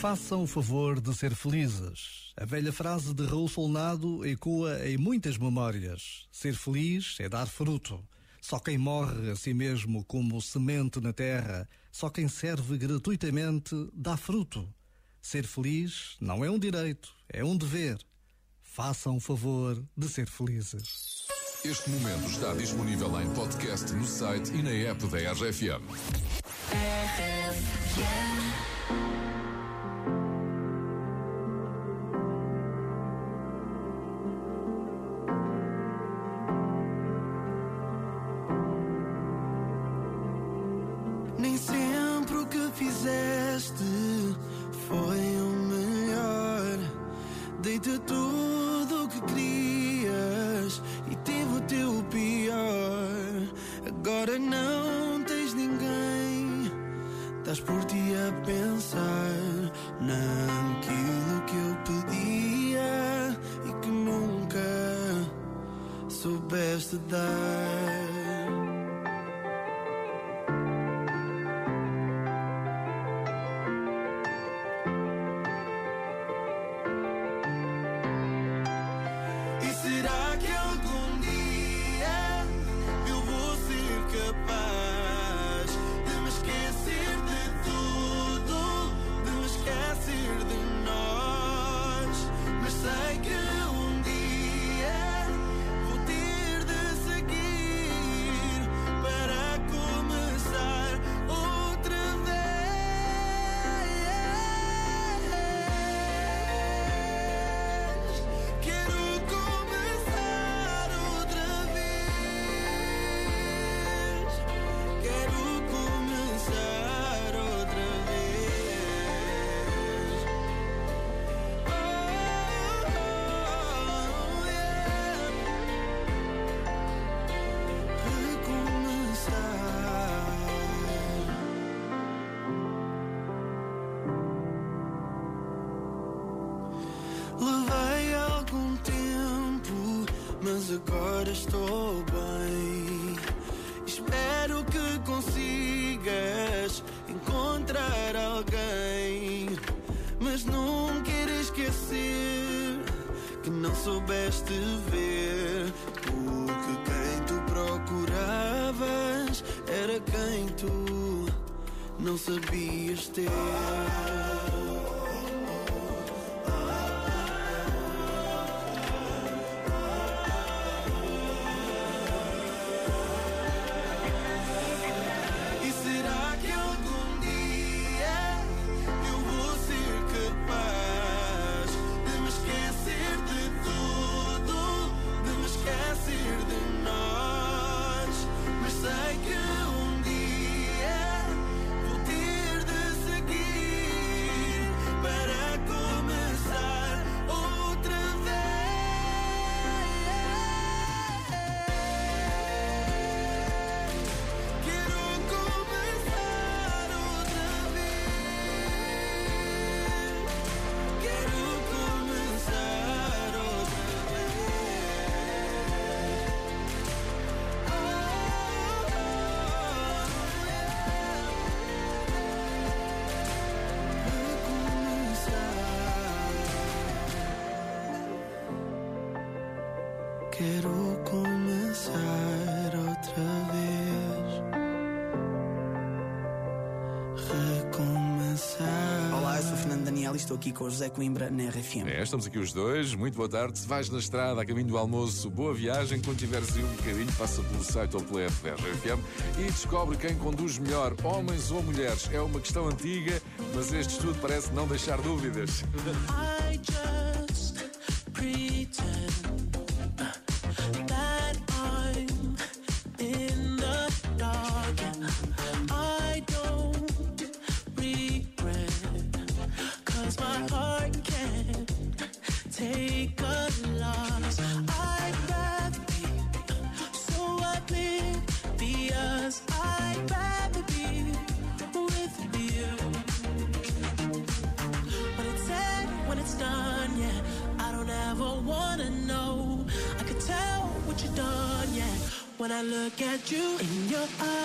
Façam o favor de ser felizes. A velha frase de Raul Solnado ecoa em muitas memórias. Ser feliz é dar fruto. Só quem morre a si mesmo como semente na terra, só quem serve gratuitamente dá fruto. Ser feliz não é um direito, é um dever. Façam o favor de ser felizes. Este momento está disponível em podcast no site e na app da RFM. Nem Agora não mas agora estou bem. Espero que consigas encontrar alguém, mas não quero esquecer que não soubeste ver. Porque quem tu procuravas era quem tu não sabias ter. Quero começar outra vez. Recomeçar. Olá, eu sou o Fernando Daniel e estou aqui com o José Coimbra na RFM. É, estamos aqui os dois. Muito boa tarde. Se vais na estrada, a caminho do almoço, boa viagem. Quando tiveres aí um bocadinho, passa pelo site ou pela RFM e descobre quem conduz melhor, homens ou mulheres. É uma questão antiga, mas este estudo parece não deixar dúvidas. My heart can't take a loss. I'd rather be so. I'd rather be with you. It's said, when it's done, yeah. I don't ever wanna know. I could tell what you've done, yeah. When I look at you in your eyes.